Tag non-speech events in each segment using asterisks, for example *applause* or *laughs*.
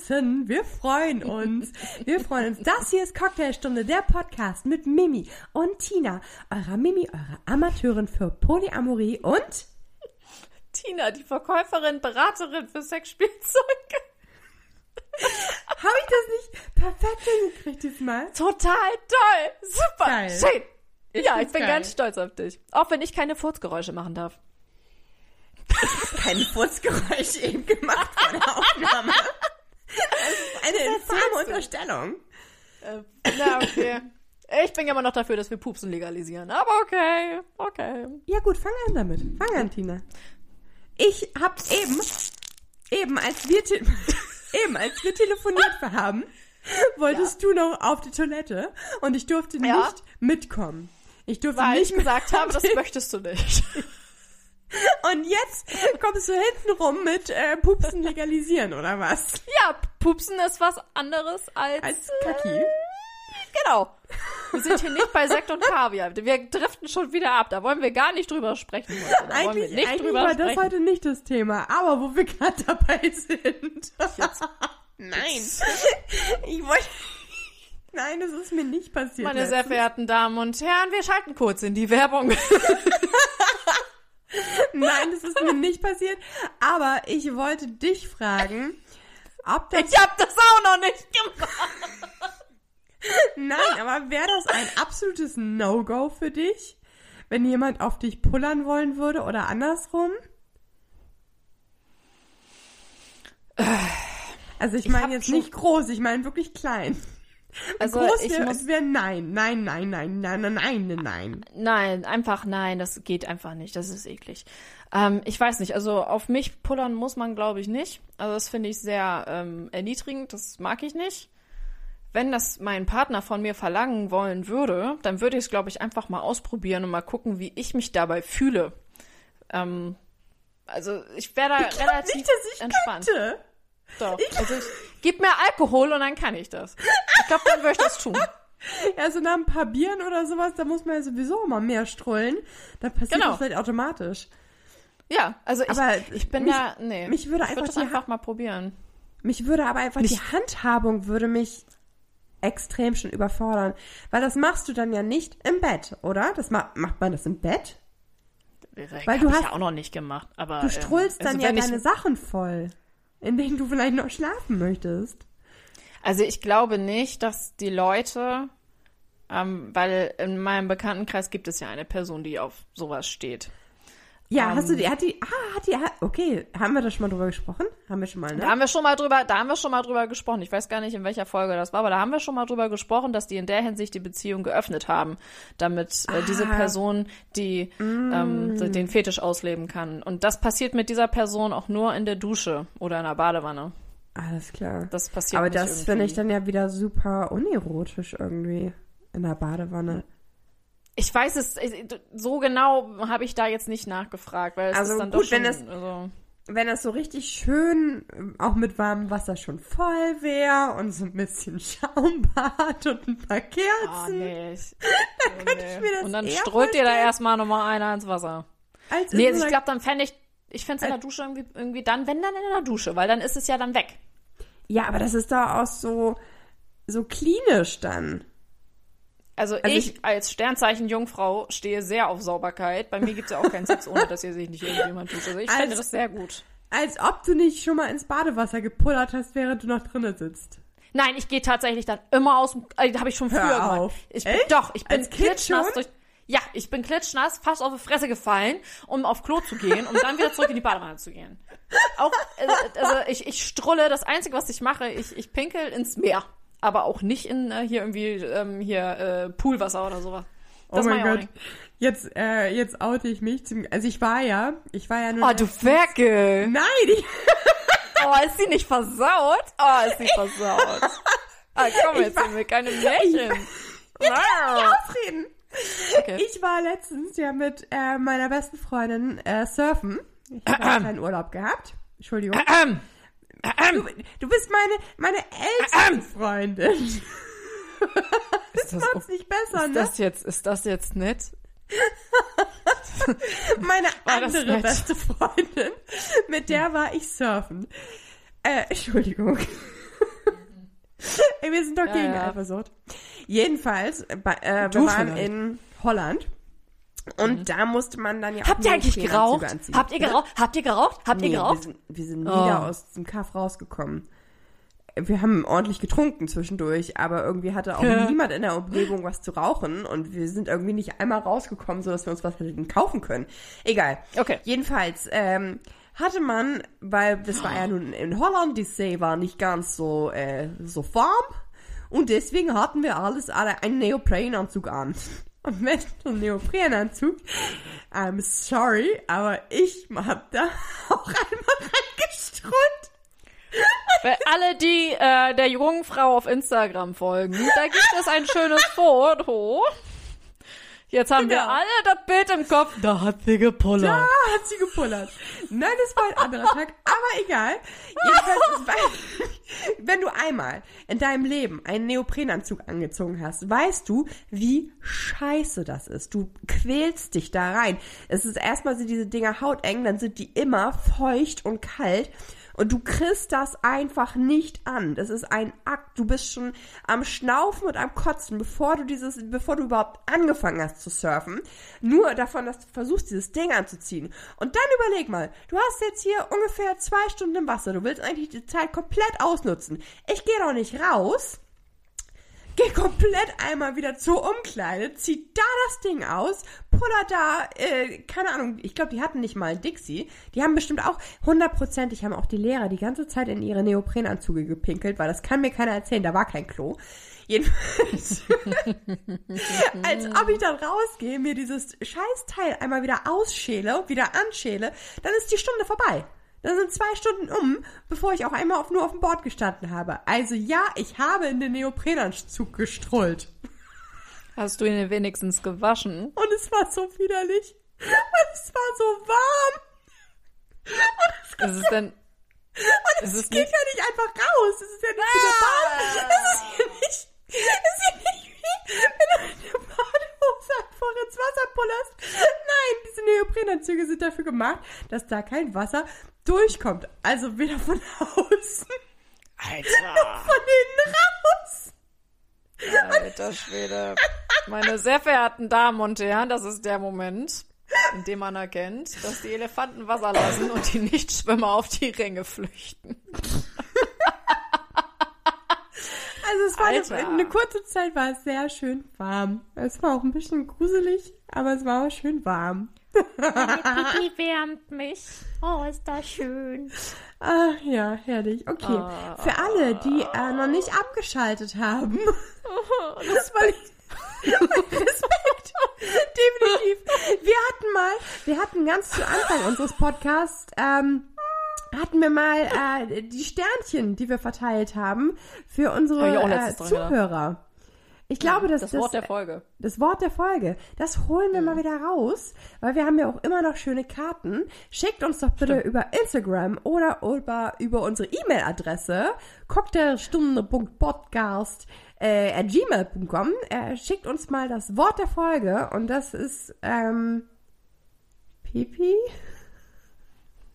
draußen. Wir freuen uns. Wir freuen uns. Das hier ist Cocktailstunde, der Podcast mit Mimi und Tina, eurer Mimi, eurer Amateurin für Polyamorie und Tina, die Verkäuferin, Beraterin für Sexspielzeuge. habe ich das nicht perfekt hingekriegt diesmal? Total toll. Super. Geil. Schön. Ich ja, ich bin geil. ganz stolz auf dich. Auch wenn ich keine Furzgeräusche machen darf. Kein Furzgeräusch eben gemacht vor der Aufnahme. Das ist eine infame Unterstellung. Äh, na, okay. Ich bin ja immer noch dafür, dass wir Pupsen legalisieren. Aber okay, okay. Ja gut, fang an damit. Fang an, Tina. Ich hab eben, eben als wir, te *laughs* eben als wir telefoniert *laughs* haben, wolltest du noch auf die Toilette und ich durfte Ja. nicht mitkommen. Ich durfte Weil nicht ich gesagt habe, das möchtest du nicht. *laughs* *laughs* Und jetzt kommst du hinten rum mit äh, Pupsen legalisieren, oder was? Ja, Pupsen ist was anderes als, Als Kaki. Äh, genau. Wir sind hier nicht bei Sekt und Kaviar. Wir driften schon wieder ab. Da wollen wir gar nicht drüber sprechen. Heute. Da Eigentlich, nicht eigentlich drüber war das sprechen. heute nicht das Thema, aber wo wir gerade dabei sind. *laughs* Nein. Ich wollte. Nein, das ist mir nicht passiert. Meine sehr letztens. verehrten Damen und Herren, wir schalten kurz in die Werbung. *laughs* *laughs* Nein, das ist mir nicht passiert. Aber ich wollte dich fragen, ob das. Ich hab das auch noch nicht gemacht. Nein, aber wäre das ein absolutes No-Go für dich, wenn jemand auf dich pullern wollen würde oder andersrum? Also ich meine jetzt nicht groß, ich meine wirklich klein. Also Groß ich muss wäre nein, nein, nein, nein, nein, nein, nein, nein. Nein, einfach nein, das geht einfach nicht. Das ist eklig. Ähm, ich weiß nicht, also auf mich pullern muss man, glaube ich, nicht. Also das finde ich sehr ähm, erniedrigend, das mag ich nicht. Wenn das mein Partner von mir verlangen wollen würde, dann würde ich es, glaube ich, einfach mal ausprobieren und mal gucken, wie ich mich dabei fühle. Ähm, also ich wäre da ich relativ nicht, dass ich entspannt. Könnte. Doch. Also ich gib mir Alkohol und dann kann ich das. Ich glaube, dann würde ich das tun. *laughs* Ja, so nach ein paar Bieren oder sowas, da muss man ja sowieso immer mehr strollen. Da passiert Genau. das vielleicht automatisch. Ja, also ich, Aber ich bin mich- da, nee. mich würde ich einfach das einfach mal probieren. Mich würde aber einfach die Handhabung würde mich extrem schon überfordern. Weil das machst du dann ja nicht im Bett, oder? Das ma macht man das im Bett? Weil du ich hast- ja auch noch nicht gemacht, aber Du strullst ähm, dann also ja wenn ich- deine Sachen voll, in denen du vielleicht noch schlafen möchtest. Also ich glaube nicht, dass die Leute, ähm, weil in meinem Bekanntenkreis gibt es ja eine Person, die auf sowas steht. Ja, Ähm. hast du die, hat die, ah, hat die, okay, haben wir da schon mal drüber gesprochen? Haben wir schon mal, Da ne? haben wir schon mal drüber, da haben wir schon mal drüber gesprochen. Ich weiß gar nicht, in welcher Folge das war, aber da haben wir schon mal drüber gesprochen, dass die in der Hinsicht die Beziehung geöffnet haben, damit äh, diese Ah. Person die ähm, Mm. den Fetisch ausleben kann. Und das passiert mit dieser Person auch nur in der Dusche oder in der Badewanne. Alles klar. Das passiert aber das finde ich dann ja wieder super unerotisch irgendwie in der Badewanne. Ich weiß es, so genau habe ich da jetzt nicht nachgefragt, weil es Also ist dann gut, doch schon, wenn es- also, wenn das so richtig schön ähm, auch mit warmem Wasser schon voll wäre und so ein bisschen *laughs* Schaumbad und ein paar Kerzen. ah, nee. *laughs* Ich, dann könnte ich mir das Und dann strömt ihr da erstmal nochmal einer ins Wasser. Als Nee, so also ich glaube, dann fände ich, ich fände es in der Dusche irgendwie, irgendwie dann, wenn dann in der Dusche, weil dann ist es ja dann weg. ja, aber das ist doch auch so, so klinisch dann. Also, Also ich, ich- als Sternzeichen Jungfrau stehe sehr auf Sauberkeit. Bei mir gibt's ja auch keinen Sex, ohne dass ihr sich nicht irgendjemand tut. Also ich Als- fände das sehr gut. Als ob du nicht schon mal ins Badewasser gepullert hast, während du noch drinnen sitzt. Nein, ich gehe tatsächlich dann immer aus dem, äh, habe ich schon Hör früher gemacht. auf. Ich bin, Echt? doch, ich bin klitschnass durch, ja, ich bin klitschnass, fast auf die Fresse gefallen, um auf Klo zu gehen, um dann wieder zurück in die Badewanne zu gehen. Auch, äh, also ich, ich strulle, das Einzige, was ich mache, ich, ich pinkel ins Meer. Aber auch nicht in äh, hier irgendwie ähm, hier äh, Poolwasser oder sowas. Das oh mein Gott. Jetzt, äh, jetzt oute ich mich zum, also ich war ja, ich war ja nur. Oh, du Ferkel! Nein, ich, *laughs* Oh, ist sie nicht versaut? Oh, ist sie versaut. *laughs* Ah, komm, jetzt sind wir keine *laughs* Märchen. ausreden. Okay. Ich war letztens ja mit äh, meiner besten Freundin äh, surfen. Ich habe *clears throat* einen kleinen Urlaub gehabt. Entschuldigung. *clears throat* Du, du bist meine, meine älteste Freundin. ist *laughs* das, Macht's nicht besser, ist ne? das jetzt, ist das jetzt nett? *laughs* Meine andere nett? beste Freundin. Mit der war ich surfen. Äh, Entschuldigung. *laughs* Ey, wir sind doch Ja, gegen ja. Eifersucht. Jedenfalls, äh, wir waren vielleicht. in Holland. Und da musste man dann ja auch Habt ihr eigentlich geraucht? Habt ihr geraucht? Habt ihr geraucht? Habt ihr Nee, wir geraucht? sind, wir sind Oh. wieder aus dem Kaff rausgekommen. Wir haben ordentlich getrunken zwischendurch, aber irgendwie hatte auch niemand in der Umgebung was zu rauchen und wir sind irgendwie nicht einmal rausgekommen, sodass wir uns was hätten kaufen können. Egal. Okay. Jedenfalls ähm, hatte man, weil das war ja nun in Holland, die See war nicht ganz so äh, so warm und deswegen hatten wir alles alle einen Neoprenanzug an. Und mit einem Neoprenanzug, I'm sorry, aber ich hab da auch einmal reingestrunzt. Für alle, die äh, der jungen Frau auf Instagram folgen, da gibt es ein schönes Foto. Jetzt haben wir Genau. alle das Bild im Kopf. Da hat sie gepullert. Ah, hat sie gepullert. Nein, das war ein anderer *laughs* Tag, aber egal. Jedenfalls, *laughs* *laughs* wenn du einmal in deinem Leben einen Neoprenanzug angezogen hast, weißt du, wie scheiße das ist. Du quälst dich da rein. Es ist erstmal sind diese Dinger hauteng, dann sind die immer feucht und kalt. Und du kriegst das einfach nicht an. Das ist ein Akt. Du bist schon am Schnaufen und am Kotzen, bevor du dieses, bevor du überhaupt angefangen hast zu surfen. Nur davon, dass du versuchst, dieses Ding anzuziehen. Und dann überleg mal, du hast jetzt hier ungefähr zwei Stunden im Wasser. Du willst eigentlich die Zeit komplett ausnutzen. Ich gehe doch nicht raus. Geh komplett einmal wieder zur Umkleide, zieh da das Ding aus, puller da, äh, keine Ahnung, ich glaube, die hatten nicht mal Dixie. Die haben bestimmt auch, hundertprozentig haben auch die Lehrer die ganze Zeit in ihre Neoprenanzüge gepinkelt, weil das kann mir keiner erzählen, da war kein Klo. Jedenfalls, *laughs* als ob ich dann rausgehe, mir dieses Scheißteil einmal wieder ausschäle, wieder anschäle, dann ist die Stunde vorbei. Dann sind zwei Stunden um, bevor ich auch einmal auf, nur auf dem Board gestanden habe. Also ja, ich habe in den Neoprenanzug gestrollt. Hast du ihn wenigstens gewaschen? Und es war so widerlich. Und es war so warm. Und es, Ist es denn... und Ist es es geht nicht- ja nicht einfach raus. Es ist ja nicht wie der Bad. Es ist hier nicht, es ist hier nicht wie, wenn du in der Badehose einfach ins Wasser pullerst. Nein, diese Neoprenanzüge sind dafür gemacht, dass da kein Wasser durchkommt. Also weder von außen Alter. *laughs* von innen raus. Alter Schwede. Meine sehr verehrten Damen und Herren, das ist der Moment, in dem man erkennt, dass die Elefanten Wasser lassen und die Nichtschwimmer auf die Ränge flüchten. Also es war eine, eine kurze Zeit war es sehr schön warm. Es war auch ein bisschen gruselig, aber es war auch schön warm. *laughs* Pipi wärmt mich. Oh, ist das schön. Ah, ja, herrlich. Okay. Ah. Für alle, die äh, noch nicht abgeschaltet haben, *laughs* das war nicht. Respekt. Definitiv. Wir hatten mal, wir hatten ganz zu Anfang unseres Podcasts, ähm, hatten wir mal äh, die Sternchen, die wir verteilt haben, für unsere ich auch äh. Zuhörer. Ich glaube, dass Das Wort der Folge. das Wort der Folge, das holen wir mal wieder raus, weil wir haben ja auch immer noch schöne Karten. Schickt uns doch bitte über Instagram oder über, über unsere E-Mail-Adresse cocktailstunde.podcast äh, at gmail.com. Äh, schickt uns mal das Wort der Folge und das ist ähm, Pipi.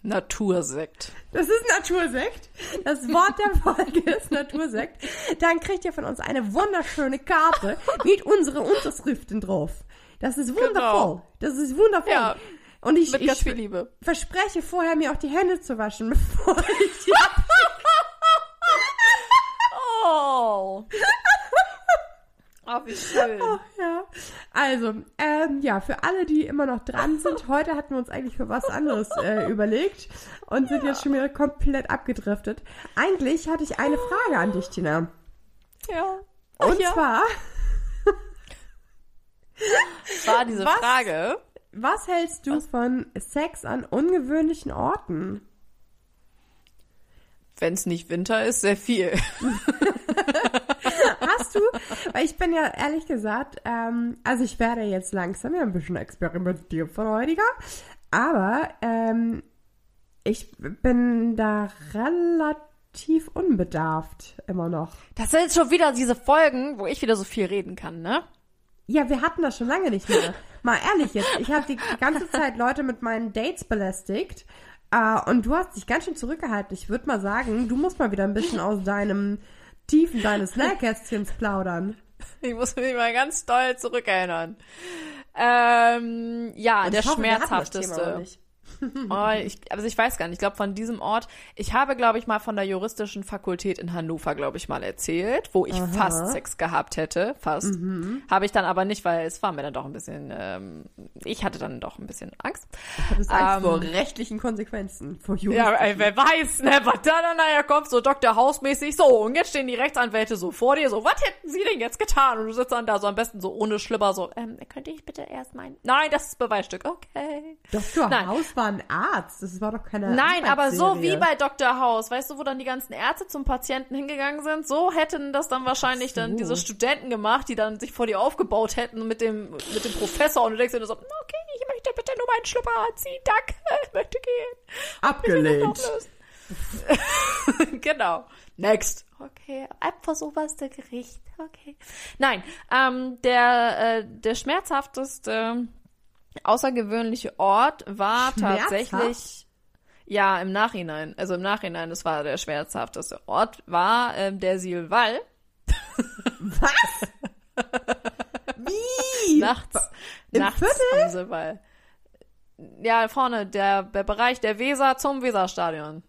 Natursekt. Das ist Natursekt. Das Wort der Folge ist Natursekt. Dann kriegt ihr von uns eine wunderschöne Karte mit unseren Unterschriften drauf. Das ist wundervoll. Genau. Das ist wundervoll. Ja, Und ich, ich verspreche vorher, mir auch die Hände zu waschen, *laughs* bevor ich die *laughs* Oh. Oh, wie schön. Ja, also, ähm, ja, für alle, die immer noch dran *laughs* sind, heute hatten wir uns eigentlich für was anderes äh, überlegt und sind jetzt schon wieder komplett abgedriftet. Eigentlich hatte ich eine Frage an dich, Tina. Ja. Und ja. zwar, war diese Was? Frage. was hältst du von Sex an ungewöhnlichen Orten? Wenn es nicht Winter ist, sehr viel. *laughs* Weißt du? Weil ich bin ja ehrlich gesagt, ähm, also ich werde jetzt langsam ja ein bisschen experimentierfreudiger, aber ähm, ich bin da relativ unbedarft immer noch. Das sind schon wieder diese Folgen, wo ich wieder so viel reden kann, ne? Ja, wir hatten das schon lange nicht mehr. Mal ehrlich jetzt, ich habe die ganze Zeit Leute mit meinen Dates belästigt äh, und du hast dich ganz schön zurückgehalten. Ich würde mal sagen, du musst mal wieder ein bisschen aus deinem Tiefen deines Nähkästchens plaudern. Ich muss mich mal ganz doll zurückerinnern. Ähm, ja, der hoffe, schmerzhafteste. *laughs* Oh, ich, also ich weiß gar nicht. Ich glaube, von diesem Ort, ich habe, glaube ich, mal von der juristischen Fakultät in Hannover, glaube ich, mal erzählt, wo ich fast Sex gehabt hätte. Fast. Mhm. Habe ich dann aber nicht, weil es war mir dann doch ein bisschen, ähm, ich hatte dann doch ein bisschen Angst. Du hast Angst Ähm, vor rechtlichen Konsequenzen, vor Ja, juristischen. ey, wer weiß, ne, was da dann nachher kommt, so Dr. Hausmäßig, so, und jetzt stehen die Rechtsanwälte so vor dir, so, was hätten sie denn jetzt getan? Und du sitzt dann da so am besten so ohne Schlipper, so, ähm, Könnte ich bitte erst mein... nein, das ist Beweisstück, okay. Dr. Nein. Haus war ein Arzt, das war doch keine Nein, aber so wie bei Dr. House, weißt du, wo dann die ganzen Ärzte zum Patienten hingegangen sind, so hätten das dann wahrscheinlich so. dann diese Studenten gemacht, die dann sich vor dir aufgebaut hätten mit dem, mit dem Professor und du denkst dir so, okay, ich möchte bitte nur meinen Schlüpper anziehen, danke, ich *laughs* möchte gehen. Abgelehnt. *laughs* genau. Next. Okay, einfach so oberste Gericht. Okay. Nein, ähm, der, äh, der schmerzhafteste außergewöhnliche Ort war Schmerzhaft? tatsächlich, ja, im Nachhinein, also im Nachhinein, das war der schmerzhafteste Ort, war ähm, der Silval. Was? *laughs* Wie? Nachts, Im nachts Viertel? am Silval. Ja, vorne, der, der Bereich der Weser zum Weserstadion.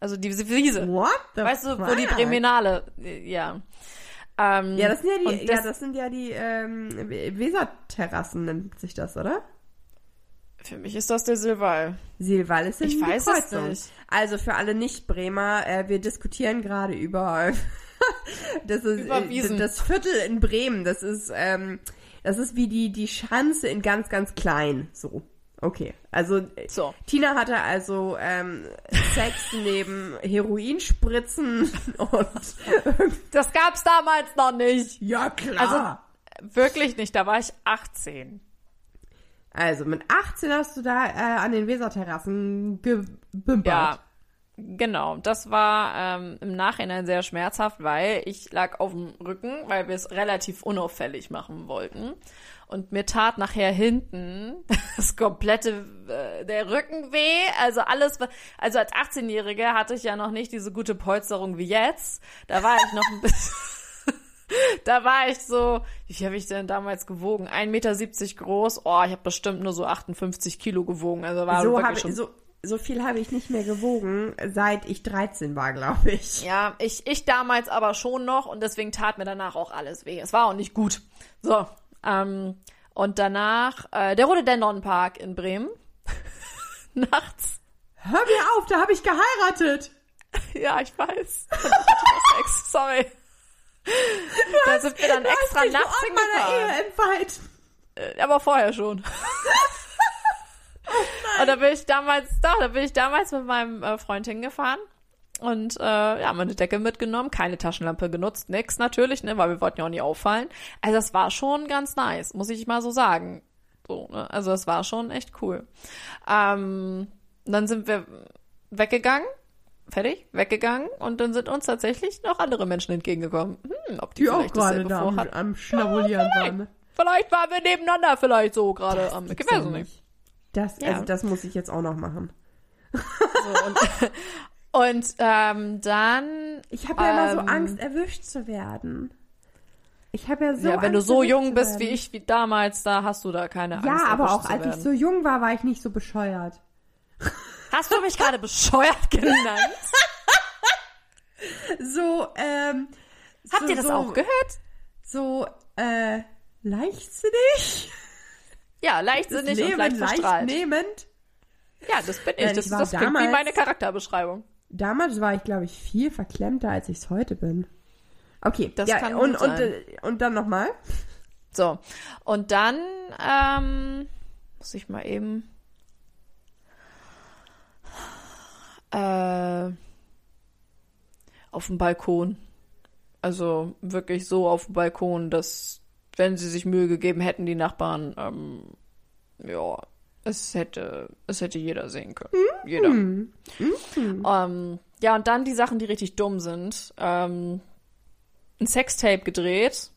Also die Wiese. What the Weißt du, wo die äh, ja. Ähm, Ja, das sind ja die, und ja, das- das sind ja die ähm, Weserterrassen, nennt sich das, oder? Für mich ist das der Silval. Silval ist in Ich weiß es nicht. Also für alle Nicht-Bremer, äh, wir diskutieren gerade über *laughs* das ist äh, das Viertel in Bremen. Das ist ähm, das ist wie die die Schanze in ganz ganz klein. So okay. Also äh, So. Tina hatte also ähm, Sex *laughs* neben Heroinspritzen *laughs* und Das gab's damals noch nicht. ja klar. Wirklich nicht, da war ich 18. Also mit 18 hast du da äh, an den Weserterrassen gebimpert. Ja, genau. Das war ähm, im Nachhinein sehr schmerzhaft, weil ich lag auf dem Rücken, weil wir es relativ unauffällig machen wollten. Und mir tat nachher hinten *laughs* das komplette, äh, der Rücken weh. Also alles, also als 18-Jährige hatte ich ja noch nicht diese gute Polsterung wie jetzt. Da war ich noch ein bisschen, *laughs* da war ich so, wie viel habe ich denn damals gewogen? 1,70 Meter groß. Oh, ich habe bestimmt nur so 58 Kilo gewogen. Also war so, wirklich schon so, so viel habe ich nicht mehr gewogen, seit ich 13 war, glaube ich. Ja, ich, ich damals aber schon noch und deswegen tat mir danach auch alles weh. Es war auch nicht gut. So, ähm, und danach äh, der Rhododendron-Park in Bremen. *laughs* Nachts. Hör mir auf, da habe ich geheiratet. *laughs* Ja, ich weiß. *laughs* Sex, sorry. Da sind wir dann extra nachts hingefahren. Ehe entweiht. Äh, Aber vorher schon. und da bin ich damals, da, da bin ich damals mit meinem äh, Freund hingefahren und äh, ja, meine Decke mitgenommen, keine Taschenlampe genutzt, nix natürlich, ne, weil wir wollten ja auch nie auffallen. Also das war schon ganz nice, muss ich mal so sagen. So, ne? Also das war schon echt cool. Ähm, dann sind wir weggegangen, fertig, weggegangen und dann sind uns tatsächlich noch andere Menschen entgegengekommen. Hm, ob die, Die auch vielleicht gerade dasselbe da am, am Schnabulieren waren. Vielleicht waren wir nebeneinander vielleicht so gerade am. Ich weiß nicht. Das, Ja. also das muss ich jetzt auch noch machen. So, und *laughs* und ähm, dann, Ich habe ja immer so Ähm. Angst, erwischt zu werden. Ich habe ja so ja, wenn Angst, du so jung bist wie ich, wie damals, da hast du da keine Angst. Ja, aber auch als ich werden. so jung war, war ich nicht so bescheuert. Hast du mich gerade bescheuert genannt? *laughs* So, ähm. Habt so, ihr das so, auch gehört? So, äh, leichtsinnig? Ja, leichtsinnig und leicht leicht verstrahlt. nehmend. Ja, das bin ich. Das, ich war das klingt wie meine Charakterbeschreibung. Damals war ich, glaube ich, viel verklemmter, als ich es heute bin. Okay, Das ja, kann und, gut und, sein. äh, und dann nochmal. So. Und dann, ähm, muss ich mal eben. Äh, auf dem Balkon. Also wirklich so auf dem Balkon, dass, wenn sie sich Mühe gegeben hätten, die Nachbarn, ähm, ja, es hätte, es hätte jeder sehen können. Jeder. Ähm, ja, und dann die Sachen, die richtig dumm sind. Ähm, ein Sextape gedreht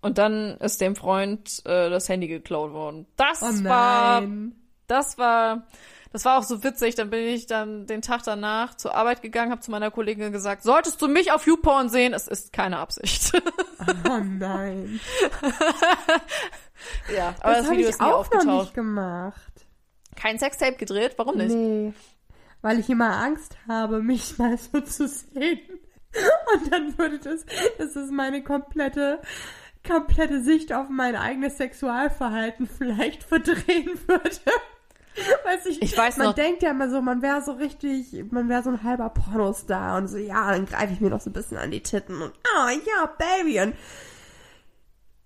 und dann ist dem Freund äh, das Handy geklaut worden. Das Oh war, das war, das war auch so witzig. Dann bin ich dann den Tag danach zur Arbeit gegangen, habe zu meiner Kollegin gesagt, solltest du mich auf YouPorn sehen, es ist keine Absicht. *laughs* Oh nein. *laughs* ja, aber das, hab Video ich ist nie auch noch aufgetaucht. nicht gemacht. Kein Sextape gedreht, warum nicht? Nee. Weil ich immer Angst habe, mich *laughs* mal so zu sehen. Und dann würde das, das ist meine komplette, komplette Sicht auf mein eigenes Sexualverhalten vielleicht verdrehen würde. Weiß ich, Ich weiß man noch- denkt ja immer so, man wäre so richtig, man wäre so ein halber Pornostar und so, ja, dann greife ich mir noch so ein bisschen an die Titten und, ah, ja, Baby. Und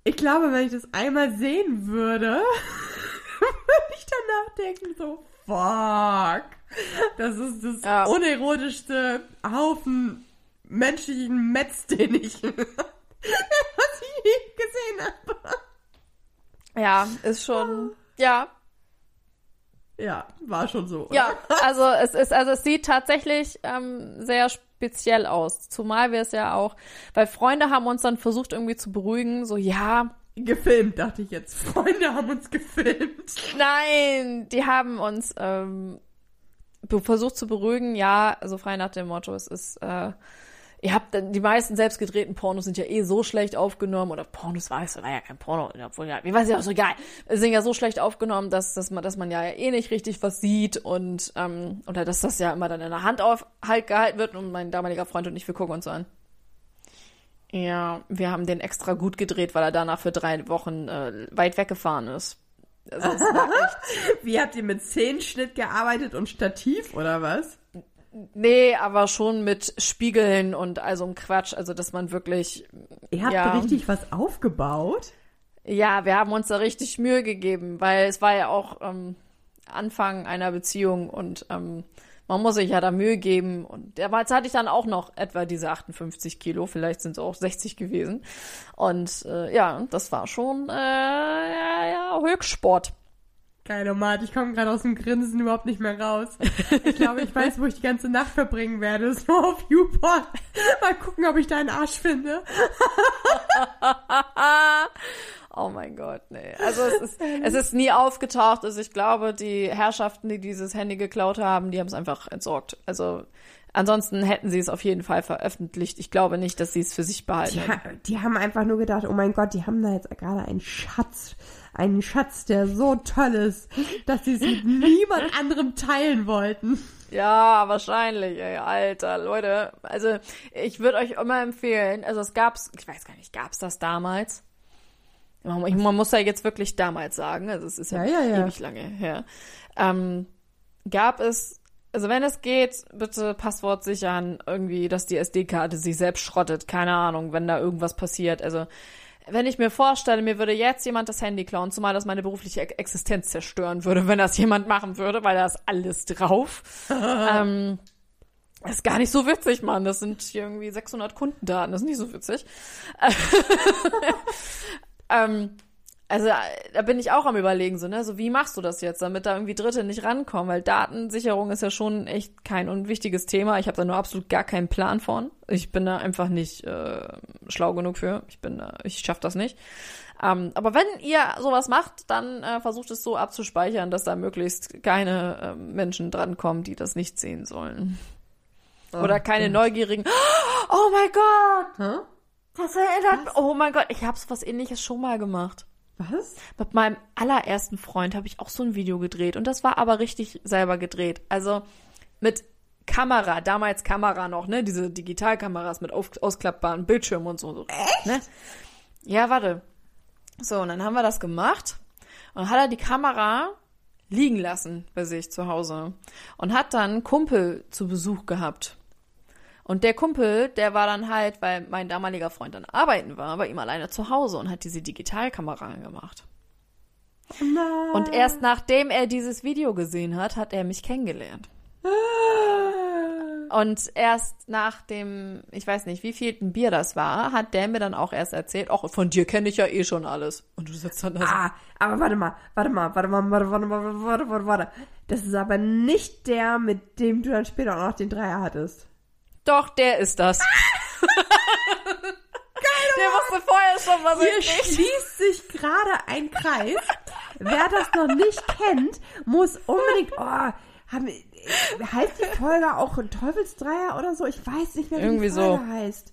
ich glaube, wenn ich das einmal sehen würde, *laughs* würde ich danach denken, so, fuck. Das ist das Ja. unerotischste Haufen menschlichen Metz, *laughs* den ich, *laughs* was ich je gesehen habe. Ja, ist schon, ja, Ja, war schon so. oder? Ja, also es ist, also es sieht tatsächlich ähm, sehr speziell aus. Zumal wir es ja auch, weil Freunde haben uns dann versucht irgendwie zu beruhigen, so ja, Gefilmt, dachte ich jetzt. Freunde haben uns gefilmt. nein, die haben uns ähm, versucht zu beruhigen, ja, also frei nach dem Motto, es ist, äh, ihr habt, die meisten selbst gedrehten Pornos sind ja eh so schlecht aufgenommen, oder Pornos war es, war ja kein Porno, obwohl ja, wie weiß ich auch so egal, es sind ja so schlecht aufgenommen, dass, dass man, dass man ja eh nicht richtig was sieht und, ähm, oder dass das ja immer dann in der Hand auf, halt gehalten wird und mein damaliger Freund und ich, wir gucken uns so an. Ja, wir haben den extra gut gedreht, weil er danach für drei Wochen äh, weit weggefahren ist. Also *laughs* Wie habt ihr mit Szenenschnitt gearbeitet und Stativ oder was? Nee, aber schon mit Spiegeln und also ein Quatsch, also dass man wirklich, Ihr habt Ja. richtig was aufgebaut? ja, wir haben uns da richtig Mühe gegeben, weil es war ja auch ähm, Anfang einer Beziehung und ähm, man muss sich ja da Mühe geben und damals hatte ich dann auch noch etwa diese 58 Kilo, vielleicht sind es auch 60 gewesen und äh, ja, das war schon äh, ja, ja, Höchstsport. Geil, Omat, ich komme gerade aus dem Grinsen überhaupt nicht mehr raus. *laughs* Ich glaube, ich weiß, wo ich die ganze Nacht verbringen werde. So auf YouPorn. Mal gucken, ob ich da einen Arsch finde. *laughs* Oh mein Gott, nee. Also es ist, es ist nie aufgetaucht. Also ich glaube, die Herrschaften, die dieses Handy geklaut haben, die haben es einfach entsorgt. Also ansonsten hätten sie es auf jeden Fall veröffentlicht. Ich glaube nicht, dass sie es für sich behalten. Die, die haben einfach nur gedacht, oh mein Gott, die haben da jetzt gerade einen Schatz. Einen Schatz, der so toll ist, dass sie es mit *laughs* niemand anderem teilen wollten. Ja, wahrscheinlich, ey, Alter, Leute. Also ich würde euch immer empfehlen, also es gab's, ich weiß gar nicht, gab's das damals? Man, man muss ja jetzt wirklich damals sagen, also es ist ja, Ja, ja, ja. ewig lange her. Ähm, gab es, also wenn es geht, bitte Passwort sichern, irgendwie, dass die SD-Karte sich selbst schrottet, keine Ahnung, wenn da irgendwas passiert. Also wenn ich mir vorstelle, mir würde jetzt jemand das Handy klauen, zumal das meine berufliche Ex- Existenz zerstören würde, wenn das jemand machen würde, weil da ist alles drauf. *laughs* ähm, ist gar nicht so witzig, Mann. Das sind irgendwie 600 Kundendaten. Das ist nicht so witzig. *laughs* ähm, also äh, da bin ich auch am überlegen, so, ne, so wie machst du das jetzt, damit da irgendwie Dritte nicht rankommen, weil Datensicherung ist ja schon echt kein unwichtiges Thema. Ich habe da nur absolut gar keinen Plan von. Ich bin da einfach nicht äh, schlau genug für. Ich bin, da, ich schaff das nicht. Ähm, aber wenn ihr sowas macht, dann äh, versucht es so abzuspeichern, dass da möglichst keine äh, Menschen drankommen, die das nicht sehen sollen. Oder keine neugierigen. *gasps* Oh mein Gott! Hä? Das erinnert Oh mein Gott, ich habe so was ähnliches schon mal gemacht. Was? Mit meinem allerersten Freund habe ich auch so ein Video gedreht und das war aber richtig selber gedreht. Also mit Kamera, damals Kamera noch, ne? Diese Digitalkameras mit auf, ausklappbaren Bildschirmen und so. Echt? Ne? Ja, warte. So, und dann haben wir das gemacht und hat er die Kamera liegen lassen bei sich zu Hause und hat dann einen Kumpel zu Besuch gehabt. Und der Kumpel, der war dann halt, weil mein damaliger Freund dann arbeiten war, bei ihm alleine zu Hause und hat diese Digitalkamera angemacht. Nein. Und erst nachdem er dieses Video gesehen hat, hat er mich kennengelernt. Und erst nach dem, ich weiß nicht, wie viel ein Bier das war, hat der mir dann auch erst erzählt, ach, von dir kenne ich ja eh schon alles. Und du sitzt dann da so, Ah, aber warte mal, warte mal, warte mal, warte, warte, warte, warte, warte, warte. Das ist aber nicht der, mit dem du dann später auch noch den Dreier hattest. Doch, der ist das. *laughs* *laughs* der wusste vorher schon, was Hier schließt sich gerade ein Kreis. Wer das noch nicht kennt, muss unbedingt. Oh, haben, heißt die Folge auch Teufelsdreier oder so? Ich weiß nicht mehr, wie Irgendwie die Folge so. heißt.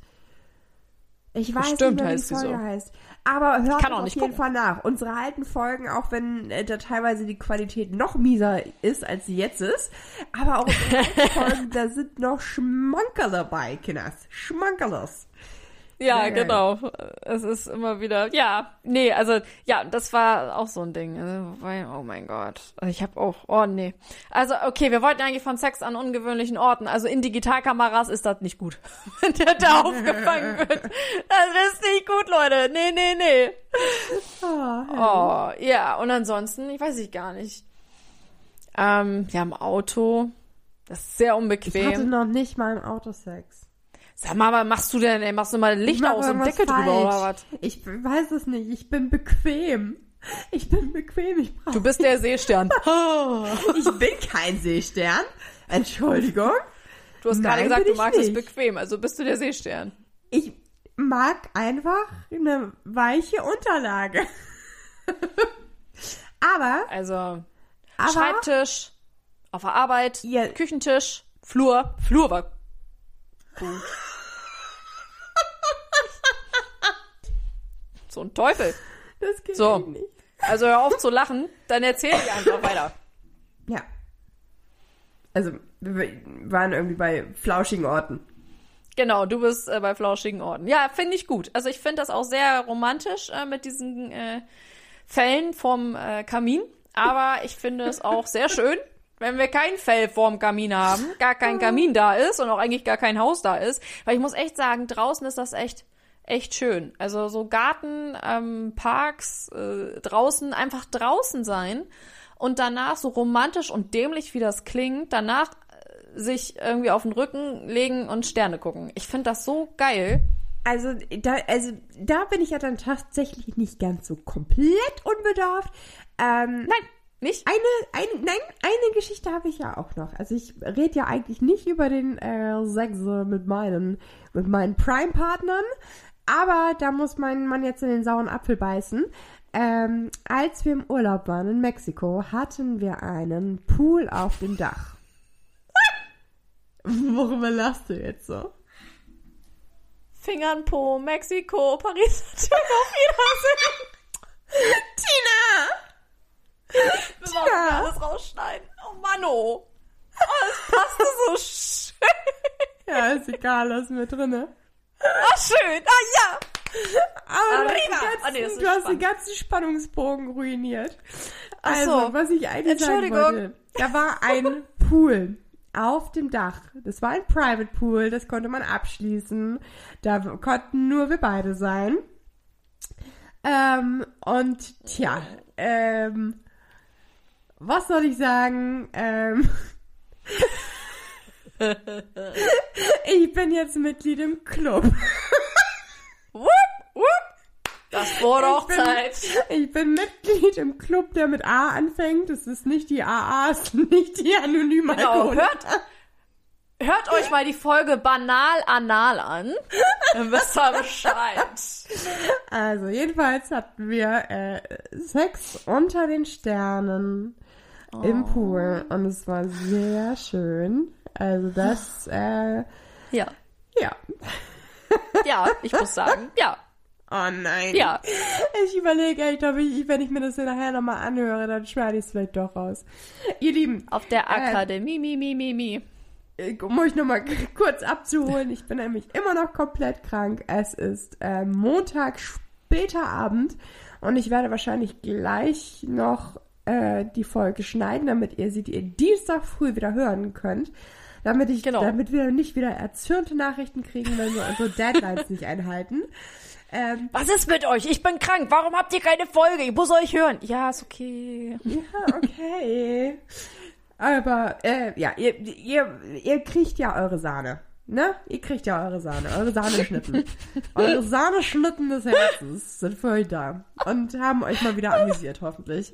Ich weiß Bestimmt nicht mehr, wie die Folge so. heißt. Aber hört auf jeden gucken. Fall nach. Unsere alten Folgen, auch wenn äh, da teilweise die Qualität noch mieser ist, als sie jetzt ist. Aber auch unsere alten *laughs* Folgen, da sind noch Schmankerl dabei, Kinders. Schmankerlos. Ja, geil. genau. Es ist immer wieder, ja, nee, also, ja, das war auch so ein Ding. Also, oh mein Gott. Also Ich habe auch, oh nee. Also, okay, wir wollten eigentlich von Sex an ungewöhnlichen Orten. Also in Digitalkameras ist das nicht gut. *laughs* Wenn der da *laughs* aufgefangen wird. Das ist nicht gut, Leute. Nee, nee, nee. Oh, ja, und ansonsten, ich weiß ich gar nicht. Ähm, ja, im Auto. Das ist sehr Ich hatte unbequem. noch nicht mal im Autosex. Sag mal, was machst du denn, ey? Machst du mal Licht aus und Deckel drüber oder falsch. was? Ich weiß es nicht. Ich bin bequem. Ich bin bequem. Ich brauche. Du bist der *laughs* Seestern. *laughs* Ich bin kein Seestern. Entschuldigung. Du hast gerade gesagt, du magst es nicht. bequem, also bist du der Seestern. Ich mag einfach eine weiche Unterlage. *laughs* aber, Also aber Schreibtisch, auf der Arbeit, Ja. Küchentisch, Flur. Flur war gut. *laughs* so ein Teufel. das geht So. echt nicht. Also hör auf zu lachen, dann erzähl ich einfach weiter. Ja. Also, wir waren irgendwie bei flauschigen Orten. Genau, du bist äh, bei flauschigen Orten. Ja, finde ich gut. Also ich finde das auch sehr romantisch äh, mit diesen äh, Fällen vom äh, Kamin. Aber ich finde es auch sehr schön, wenn wir kein Fell vorm Kamin haben, gar kein Kamin da ist und auch eigentlich gar kein Haus da ist. Weil ich muss echt sagen, draußen ist das echt echt schön. Also so Garten, ähm, Parks, äh, draußen, einfach draußen sein und danach so romantisch und dämlich, wie das klingt, danach äh, sich irgendwie auf den Rücken legen und Sterne gucken. Ich finde das so geil. Also da, also da bin ich ja dann tatsächlich nicht ganz so komplett unbedarft. Ähm, Nein, nicht? eine, ein, nein, eine Geschichte habe ich ja auch noch. Also ich rede ja eigentlich nicht über den äh, Sex äh, mit meinen, mit meinen Prime-Partnern, aber da muss mein Mann jetzt in den sauren Apfel beißen. Ähm, als wir im Urlaub waren in Mexiko, hatten wir einen Pool auf dem Dach. *laughs* Worüber lachst du jetzt so? Fingern Po, Mexiko, Paris, *laughs* auf Wiedersehen. *laughs* Tina! Wir müssen alles rausschneiden. Oh Mann, oh. Oh, das passte so *laughs* schön. Ja, ist egal, lass mir drinne. Ah, schön. Ah, ja. Aber du hast, ganzen, Ah, nee, du hast den ganzen Spannungsbogen ruiniert. Also, so. was ich eigentlich sagen Entschuldigung. wollte, da war ein Pool auf dem Dach. Das war ein Private Pool, das konnte man abschließen. Da konnten nur wir beide sein. Ähm, und tja, ähm, was soll ich sagen? Ähm, *laughs* ich bin jetzt Mitglied im Club. Wupp, wupp. Das wurde auch bin- Zeit. Ich bin Mitglied im Club, der mit A anfängt. Es ist nicht die AA, es ist nicht die anonyme Genau, Alkohol. hört, hört euch mal die Folge Banal Anal an. Dann wisst ihr Bescheid. Also, jedenfalls hatten wir äh, Sex unter den Sternen im Oh. Pool und es war sehr schön. Also, das, äh, Ja. ja. *laughs* Ja, ich muss sagen, ja. Oh nein. Ja. Ich überlege echt, ob ich, wenn ich mir das nachher nochmal anhöre, dann schneide ich es vielleicht doch raus. Ihr Lieben, Auf der Äh, Akademie, mi, mi, mi, mi. äh, um euch nochmal kurz abzuholen, ich bin nämlich immer noch komplett krank. Es ist äh, Montag, später Abend und ich werde wahrscheinlich gleich noch äh, die Folge schneiden, damit ihr sie die Dienstag früh wieder hören könnt. Damit ich, Genau. damit wir nicht wieder erzürnte Nachrichten kriegen, wenn wir unsere Deadlines nicht einhalten. Ähm, Was ist mit euch? Ich bin krank. Warum habt ihr keine Folge? Ich muss euch hören. Ja, ist okay. ja, okay. Aber, äh, ja, ihr, ihr, ihr kriegt ja eure Sahne. Ne? Ihr kriegt ja eure Sahne, eure Sahneschnitten. eure Sahneschnitten des Herzens sind für euch da. Und haben euch mal wieder amüsiert, hoffentlich.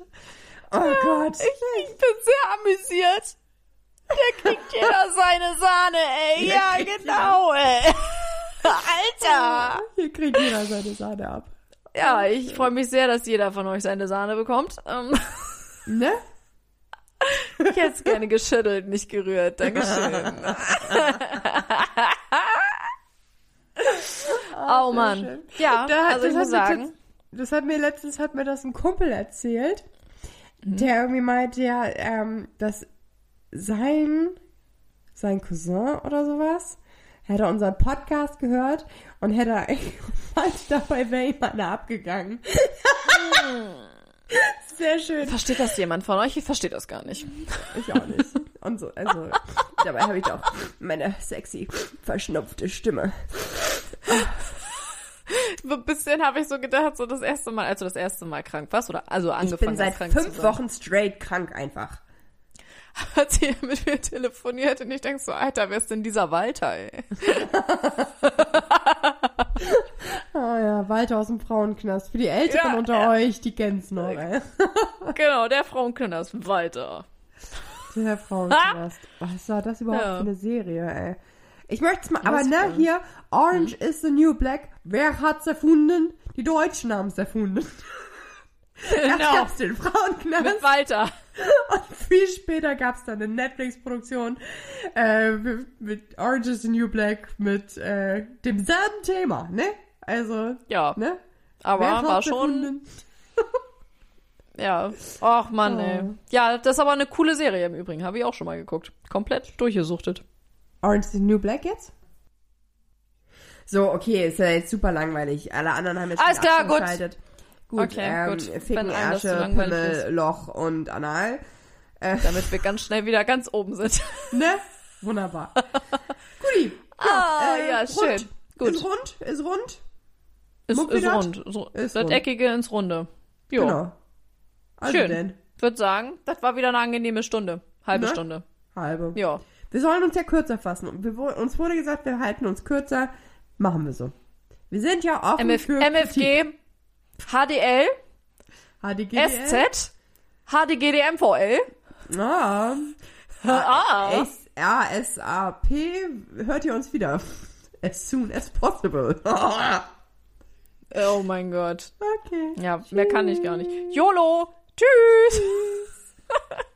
Oh Gott. Ich, ich bin sehr amüsiert. Der kriegt jeder *laughs* seine Sahne, ey. Ja, genau, ey. *laughs* Alter. Hier kriegt jeder seine Sahne ab. Ja, ich freue mich sehr, dass jeder von euch seine Sahne bekommt. Ähm, Ne? ich hätte es gerne geschüttelt, nicht gerührt. Dankeschön. *laughs* oh Mann. schön. Ja, Da- also ich das muss hat mir sagen, tats- Das hat mir letztens hat mir das ein Kumpel erzählt, Mhm. der irgendwie meinte, ja, ähm, dass sein, sein Cousin oder sowas, hätte unseren Podcast gehört und hätte *laughs* meinte, dabei wäre ihm einer abgegangen. *laughs* Sehr schön. versteht das jemand von euch? Ich verstehe das gar nicht. Ich auch nicht. Und so, also, dabei habe ich doch meine sexy, verschnupfte Stimme. So ein bisschen habe ich so gedacht, so das erste Mal, als du das erste Mal krank warst, oder also Ich angefangen bin seit hast, krank zu fünf sein. Wochen straight krank einfach. *laughs* hat sie mit mir telefoniert und ich denk so, Alter, wer ist denn dieser Walter, ey? *laughs* Ah ja, Walter aus dem Frauenknast. Für die Älteren Ja, unter ja. euch, die kennen's noch, ey. *laughs* genau, der Frauenknast, Walter. Der Frauenknast. Was war das überhaupt Ja. für eine Serie, ey? Ich möchte mal, aber ne, denn? hier, Orange is the New Black. Wer hat's erfunden? Die Deutschen haben's erfunden. *laughs* Erst Genau, gab's den Frauenknast mit Walter. *laughs* und viel später gab's dann eine Netflix-Produktion äh, mit, mit Orange is the New Black mit äh, demselben Thema, ne? Also, Ja, ne? aber Wer war schon, *laughs* ja. Ach Mann, Oh. ey. Ja, das ist aber eine coole Serie im Übrigen, habe ich auch schon mal geguckt. Komplett durchgesuchtet. Orange is the New Black jetzt? So, okay, ist ja jetzt super langweilig. Alle anderen haben jetzt Alles klar, gut. abgeschaltet. Gut, Okay, ähm, gut. Ficken, Ärsche, Pimmel, ist. Loch und Anal. Damit wir ganz schnell wieder ganz oben sind. *laughs* Ne? Wunderbar. *laughs* Guti. Ah, ja, rund. schön. Gut. Ist rund, ist rund. Ist, ist Muckidat? rund. So, Ist das rund. Eckige ins Runde. Jo. Genau. Also Schön. denn. Würde sagen, das war wieder eine angenehme Stunde. Halbe Ne? Stunde. Halbe. Ja. Wir sollen uns ja kürzer fassen. Und wir, uns wurde gesagt, wir halten uns kürzer. Machen wir so. Wir sind ja offen MF, für Kritik. MFG, HDL, HDGDL. SZ, HDGDMVL. Ah. Ah. ASAP hört ihr uns wieder. *laughs* As soon as possible. *laughs* Oh mein Gott. okay. Ja, mehr kann ich gar nicht. YOLO. Tschüss. *laughs*